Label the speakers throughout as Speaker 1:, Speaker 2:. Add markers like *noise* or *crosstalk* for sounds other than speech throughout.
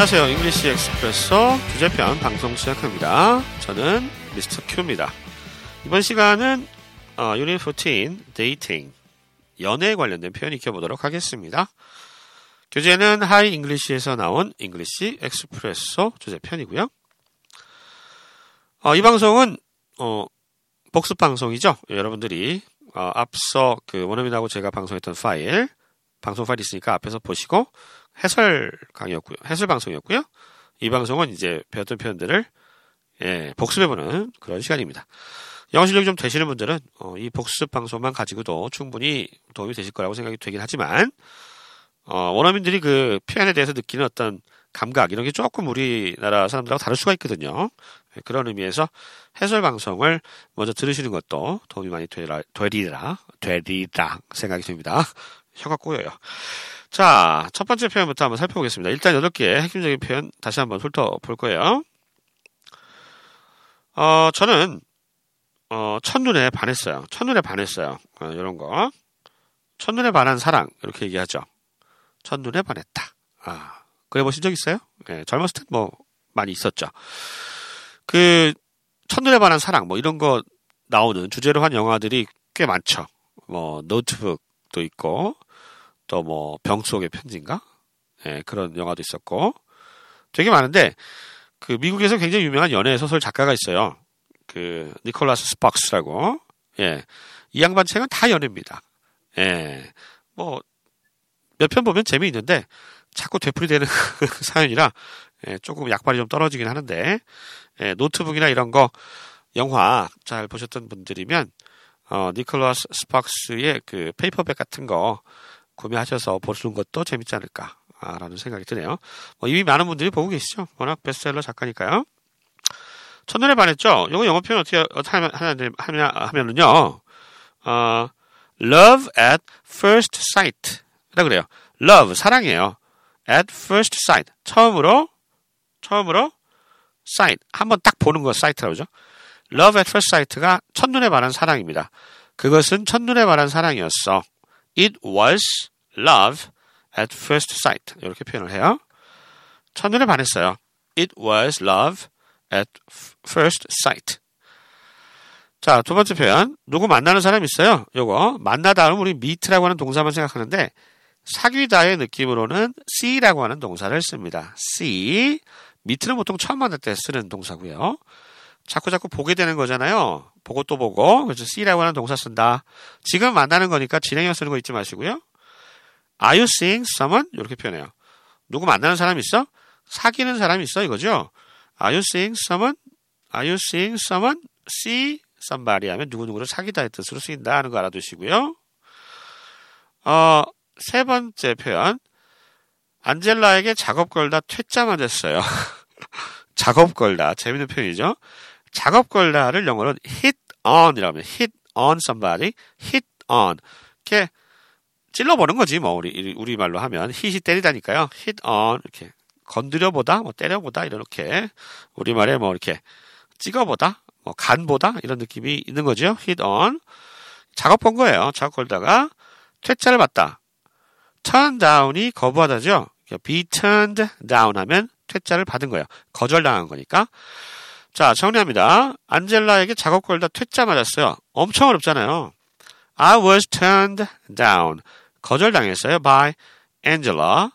Speaker 1: 안녕하세요. English Expresso 주제편 방송 시작합니다. 저는 Mr. Q입니다. 이번 시간은 어, 유닛 14 dating 연애에 관련된 표현 익혀보도록 하겠습니다. 교재는 Hi English에서 나온 English Expresso 주제편이고요. 어, 이 방송은 어, 복습 방송이죠. 여러분들이 어, 앞서 그 원어민하고 제가 방송했던 파일 방송 파일 있으니까 앞에서 보시고 해설 강의였고요. 해설 방송이었고요. 이 방송은 이제 배웠던 표현들을 예, 복습해보는 그런 시간입니다. 영어 실력이 좀 되시는 분들은 어, 이 복습 방송만 가지고도 충분히 도움이 되실 거라고 생각이 되긴 하지만 어, 원어민들이 그 표현에 대해서 느끼는 어떤 감각 이런 게 조금 우리나라 사람들하고 다를 수가 있거든요. 예, 그런 의미에서 해설 방송을 먼저 들으시는 것도 도움이 많이 되라, 되리라, 되리라 생각이 듭니다. 혀가 꼬여요. 자, 첫 번째 표현부터 한번 살펴보겠습니다. 일단 8개의 핵심적인 표현 다시 한번 훑어볼 거예요. 어, 저는, 어, 첫눈에 반했어요. 첫눈에 반했어요. 어, 이런 거. 첫눈에 반한 사랑. 이렇게 얘기하죠. 첫눈에 반했다. 아, 그래 보신 적 있어요? 네, 젊었을 때 뭐, 많이 있었죠. 그, 첫눈에 반한 사랑, 뭐, 이런 거 나오는 주제로 한 영화들이 꽤 많죠. 뭐, 노트북 도 있고, 또 뭐, 병 속의 편지인가? 예, 그런 영화도 있었고, 되게 많은데, 그, 미국에서 굉장히 유명한 연애 소설 작가가 있어요. 그, 니콜라스 스파크스라고. 예. 이 양반 책은 다 연애입니다. 예. 뭐, 몇 편 보면 재미있는데, 자꾸 되풀이되는 *laughs* 사연이라, 예, 조금 약발이 좀 떨어지긴 하는데, 예, 노트북이나 이런 거, 영화 잘 보셨던 분들이면, 어, 니콜라스 스파크스의 그 페이퍼백 같은 거 구매하셔서 보시는 것도 재밌지 않을까라는 생각이 드네요. 뭐 이미 많은 분들이 보고 계시죠. 워낙 베스트셀러 작가니까요. 첫눈에 반했죠. 이거 영어 표현 어떻게 하냐, 하냐, 하면은요. 어, love at first sight. 라 그래요. love 사랑이에요. at first sight. 처음으로 처음으로 sight 한번 딱 보는 거 sight라고 그러죠. Love at first sight가 첫눈에 반한 사랑입니다. 그것은 첫눈에 반한 사랑이었어. It was love at first sight. 이렇게 표현을 해요. 첫눈에 반했어요. It was love at first sight. 자, 두 번째 표현. 누구 만나는 사람 있어요? 요거. 만나다 하면 우리 meet라고 하는 동사만 생각하는데 사귀다의 느낌으로는 see라고 하는 동사를 씁니다. see. meet는 보통 처음 만날 때 쓰는 동사고요. 자꾸 자꾸 보게 되는 거잖아요. 보고 또 보고. 그래서 see라고 하는 동사 쓴다. 지금 만나는 거니까 진행형 쓰는 거 잊지 마시고요. Are you seeing someone? 이렇게 표현해요. 누구 만나는 사람 있어? 사귀는 사람 있어? 이거죠. Are you seeing someone? Are you seeing someone? See somebody 하면 누구누구를 사귀다의 뜻으로 쓰인다 하는 거 알아두시고요. 어, 세 번째 표현. 안젤라에게 작업 걸다 퇴짜 맞았어요. *laughs* 작업 걸다. 재밌는 표현이죠. 작업 걸다를 영어로 hit on이라고 하면 hit on somebody, hit on. 이렇게 찔러보는 거지, 뭐, 우리, 우리 말로 하면. hit이 때리다니까요. hit on. 이렇게 건드려보다, 뭐, 때려보다, 이렇게. 우리말에 뭐, 이렇게 찍어보다, 뭐, 간보다, 이런 느낌이 있는 거죠. hit on. 작업 본 거예요. 작업 걸다가 퇴짜를 맞다. turn down이 거부하다죠. be turned down 하면 퇴짜를 받은 거예요. 거절당한 거니까. 자, 정리합니다. 안젤라에게 작업 걸다 퇴짜 맞았어요. 엄청 어렵잖아요. I was turned down. 거절당했어요. by Angela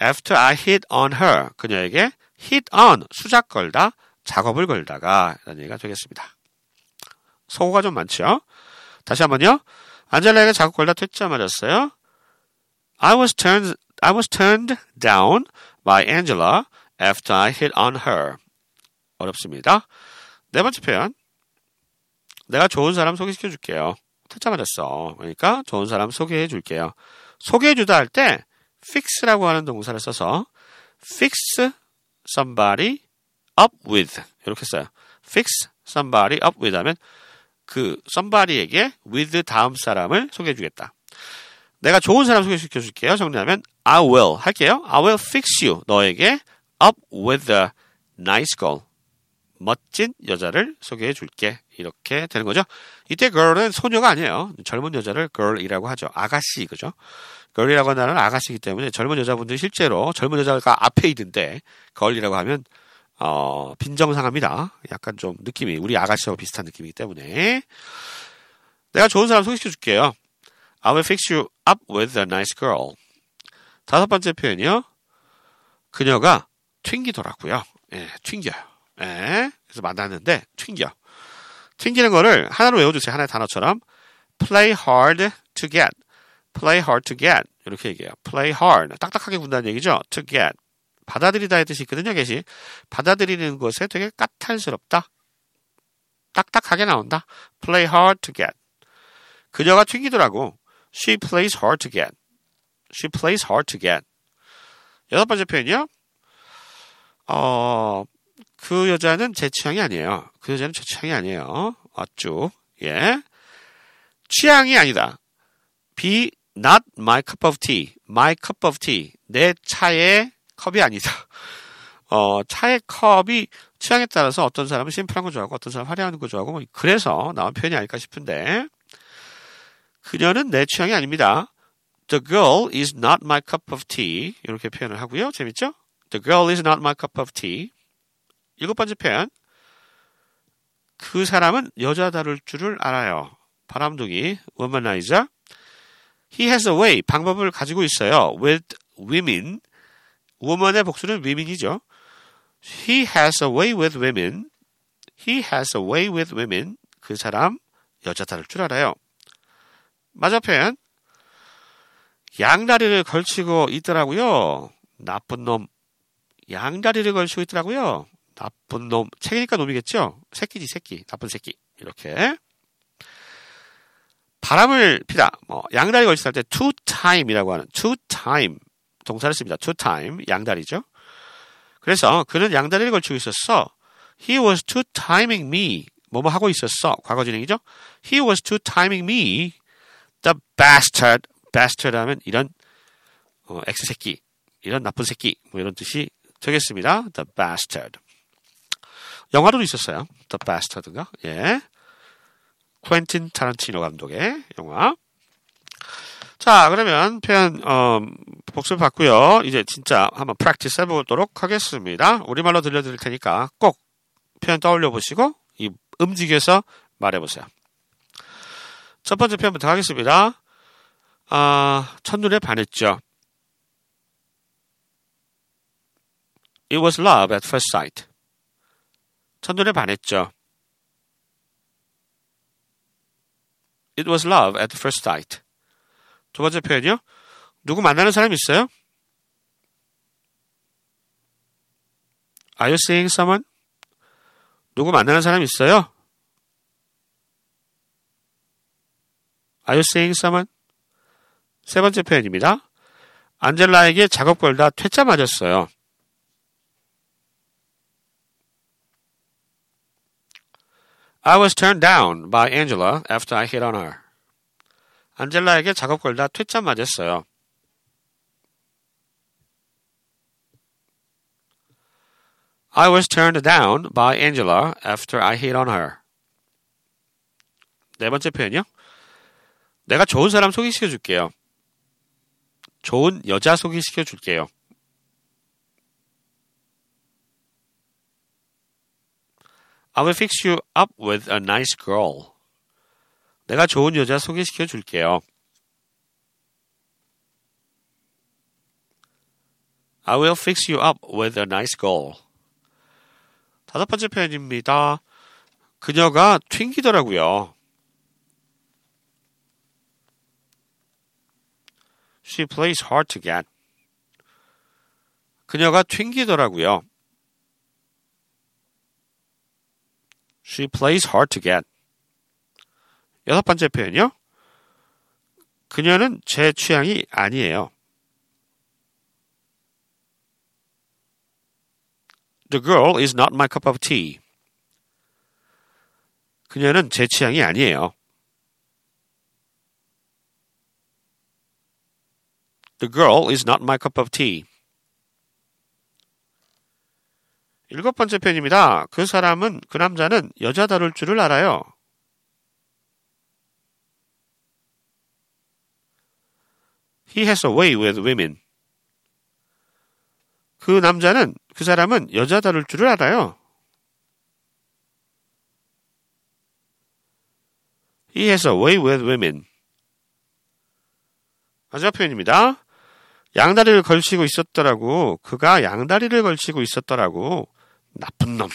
Speaker 1: after I hit on her. 그녀에게 hit on, 수작 걸다, 작업을 걸다가 라는 얘기가 되겠습니다. 소고가 좀 많죠? 다시 한번요. 안젤라에게 작업 걸다 퇴짜 맞았어요. I was turned, I was turned down by Angela after I hit on her. 어렵습니다. 네 번째 표현. 내가 좋은 사람 소개시켜 줄게요. 퇴짜 맞았어. 그러니까 좋은 사람 소개해 줄게요. 소개해 주다 할 때 fix라고 하는 동사를 써서 fix somebody up with 이렇게 써요. fix somebody up with 하면 그 somebody에게 with 다음 사람을 소개해 주겠다. 내가 좋은 사람 소개시켜 줄게요. 정리하면 I will 할게요. I will fix you. 너에게 up with a nice girl. 멋진 여자를 소개해 줄게. 이렇게 되는 거죠. 이때 girl은 소녀가 아니에요. 젊은 여자를 girl이라고 하죠. 아가씨, 그죠? girl이라고 하는 아가씨이기 때문에 젊은 여자분들이 실제로 젊은 여자가 앞에 있는데 girl이라고 하면 어, 빈정상합니다. 약간 좀 느낌이 우리 아가씨하고 비슷한 느낌이기 때문에 내가 좋은 사람 소개시켜 줄게요. I will fix you up with a nice girl. 다섯 번째 표현이요. 그녀가 튕기더라고요. 예, 튕겨요. 예, 그래서 만났는데 튕겨. 튕기는 거를 하나로 외워주세요. 하나의 단어처럼 play hard to get, play hard to get 이렇게 얘기해요. play hard 딱딱하게 군다는 얘기죠. to get 받아들이다의 뜻이 있거든요. 계시 받아들이는 것에 되게 까탈스럽다. 딱딱하게 나온다. play hard to get. 그녀가 튕기더라고. She plays hard to get. She plays hard to get. 여섯 번째 표현이요. 어, 그 여자는 제 취향이 아니에요. 그 여자는 제 취향이 아니에요. 어쭈. 예. 취향이 아니다. Be not my cup of tea. My cup of tea. 내 차의 컵이 아니다. 어, 차의 컵이 취향에 따라서 어떤 사람은 심플한 거 좋아하고 어떤 사람은 화려한 거 좋아하고 뭐 그래서 나온 표현이 아닐까 싶은데 그녀는 내 취향이 아닙니다. The girl is not my cup of tea. 이렇게 표현을 하고요. 재밌죠? The girl is not my cup of tea. 일곱 번째 표현. 그 사람은 여자 다룰 줄을 알아요. 바람둥이, womanizer. He has a way, 방법을 가지고 있어요. with women. woman의 복수는 women이죠. He has a way with women. He has a way with women. 그 사람 여자 다룰 줄 알아요. 맞아 표현. 양다리를 걸치고 있더라고요. 나쁜 놈. 양다리를 걸치고 있더라고요. 나쁜 놈. 책이니까 놈이겠죠? 새끼지, 새끼. 나쁜 새끼. 이렇게. 바람을 피다. 뭐, 양다리 걸칠 때 to time이라고 하는 to time. 동사를 씁니다. to time. 양다리죠. 그래서 그는 양다리를 걸치고 있었어. He was to timing me. 뭐뭐 하고 있었어. 과거 진행이죠. He was to timing me. The bastard. bastard 하면 이런 어, X새끼, 이런 나쁜 새끼 뭐 이런 뜻이 되겠습니다. The bastard. 영화도 있었어요. The bastard가. 예. 퀸틴 타란티노 감독의 영화. 자, 그러면 표현 어, 복습 받고요. 이제 진짜 한번 프랙티스 해보도록 하겠습니다. 우리말로 들려드릴 테니까 꼭 표현 떠올려 보시고 이 움직여서 말해보세요. 첫 번째 표현부터 하겠습니다. 아, 첫눈에 반했죠. It was love at first sight. 첫눈에 반했죠. It was love at first sight. 두 번째 표현이요. 누구 만나는 사람 있어요? Are you seeing someone? 누구 만나는 사람 있어요? Are you seeing someone? 세 번째 표현입니다. 안젤라에게 작업 걸다 퇴짜 맞았어요. I was turned down by Angela after I hit on her. 안젤라에게 작업 걸다 퇴짜 맞았어요. I was turned down by Angela after I hit on her. 네 번째 표현이요. 내가 좋은 사람 소개시켜 줄게요. 좋은 여자 소개시켜 줄게요. I will fix you up with a nice girl. 내가 좋은 여자 소개시켜 줄게요. I will fix you up with a nice girl. 다섯 번째 표현입니다. 그녀가 튕기더라고요. She plays hard to get. 그녀가 튕기더라고요. She plays hard to get. 여섯 번째 표현이요. 그녀는 제 취향이 아니에요. The girl is not my cup of tea. 그녀는 제 취향이 아니에요. The girl is not my cup of tea. 일곱 번째 표현입니다. 그 사람은, 그 남자는 여자 다룰 줄을 알아요. He has a way with women. 그 남자는, 그 사람은 여자 다룰 줄을 알아요. He has a way with women. 마지막 표현입니다. 양다리를 걸치고 있었더라고. 그가 양다리를 걸치고 있었더라고. 나쁜 놈.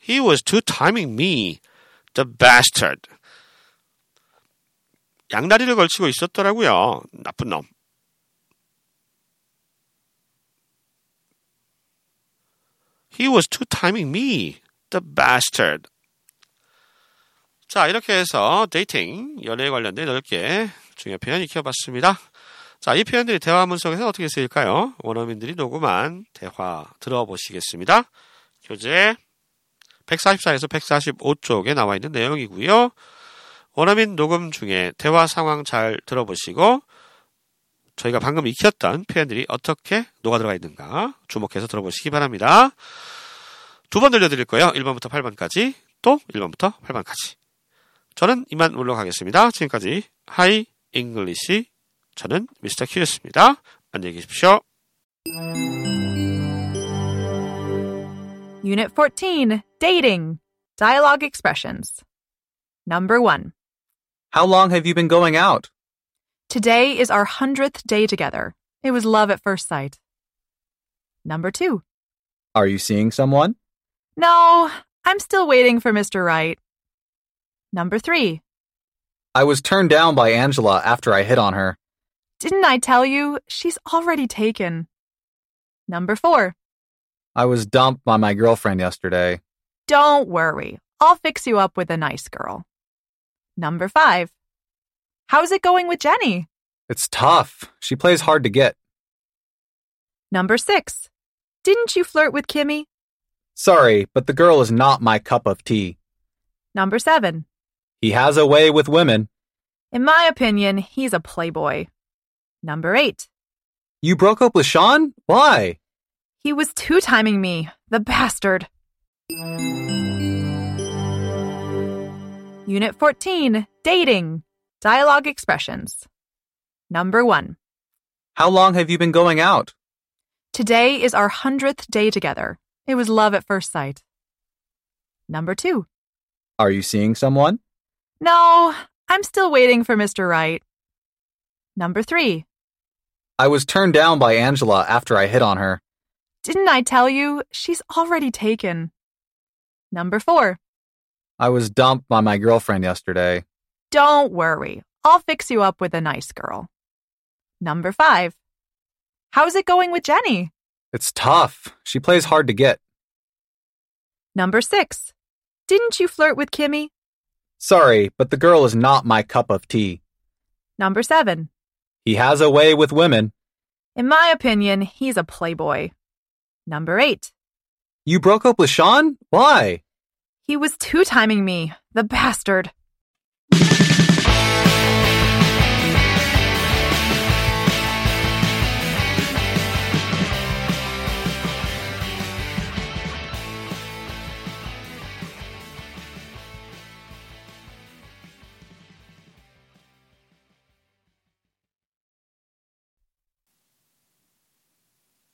Speaker 1: He was two-timing me, the bastard. 양다리를 걸치고 있었더라고요. 나쁜 놈. He was two-timing me, the bastard. 자, 이렇게 해서 dating, 연애에 관련된 여덟 개 중요한 표현 익혀봤습니다. 자, 이 표현들이 대화문 속에서 어떻게 쓰일까요? 원어민들이 녹음한 대화 들어보시겠습니다. 교재 144에서 145쪽에 나와 있는 내용이고요. 원어민 녹음 중에 대화 상황 잘 들어보시고 저희가 방금 익혔던 표현들이 어떻게 녹아 들어가 있는가 주목해서 들어보시기 바랍니다. 두 번 들려드릴 거예요. 1번부터 8번까지 또 1번부터 8번까지. 저는 이만 물러가겠습니다. 지금까지 Hi English 저는 미스터 큐였습니다. 안녕히 계십시오.
Speaker 2: Unit 14 Dating Dialogue Expressions. Number 1.
Speaker 3: How long have you been going out?
Speaker 2: Today is our hundredth day together. It was love at first sight. Number 2.
Speaker 3: Are you seeing someone?
Speaker 2: No, I'm still waiting for Mr. Right. Number 3.
Speaker 3: I was turned down by Angela after I hit on her.
Speaker 2: Didn't I tell you? She's already taken. Number 4.
Speaker 3: I was dumped by my girlfriend yesterday.
Speaker 2: Don't worry. I'll fix you up with a nice girl. Number 5. How's it going with Jenny?
Speaker 3: It's tough. She plays hard to get.
Speaker 2: Number 6. Didn't you flirt with Kimmy?
Speaker 3: Sorry, but the girl is not my cup of tea.
Speaker 2: Number 7.
Speaker 3: He has a way with women.
Speaker 2: In my opinion, he's a playboy. Number 8.
Speaker 3: You broke up with Sean? Why?
Speaker 2: He was two timing me, the bastard. Unit 14 Dating Dialogue Expressions. Number 1.
Speaker 3: How long have you been going out?
Speaker 2: Today is our hundredth day together. It was love at first sight. Number 2.
Speaker 3: Are you seeing someone?
Speaker 2: No, I'm still waiting for Mr. Right. Number 3.
Speaker 3: I was turned down by Angela after I hit on her.
Speaker 2: Didn't I tell you? She's already taken. Number 4.
Speaker 3: I was dumped by my girlfriend yesterday.
Speaker 2: Don't worry. I'll fix you up with a nice girl. Number 5. How's it going with Jenny?
Speaker 3: It's tough. She plays hard to get.
Speaker 2: Number 6. Didn't you flirt with Kimmy?
Speaker 3: Sorry, but the girl is not my cup of tea.
Speaker 2: Number 7.
Speaker 3: He has a way with women.
Speaker 2: In my opinion, he's a playboy. Number 8.
Speaker 3: You broke up with Sean? Why?
Speaker 2: He was two timing me, the bastard.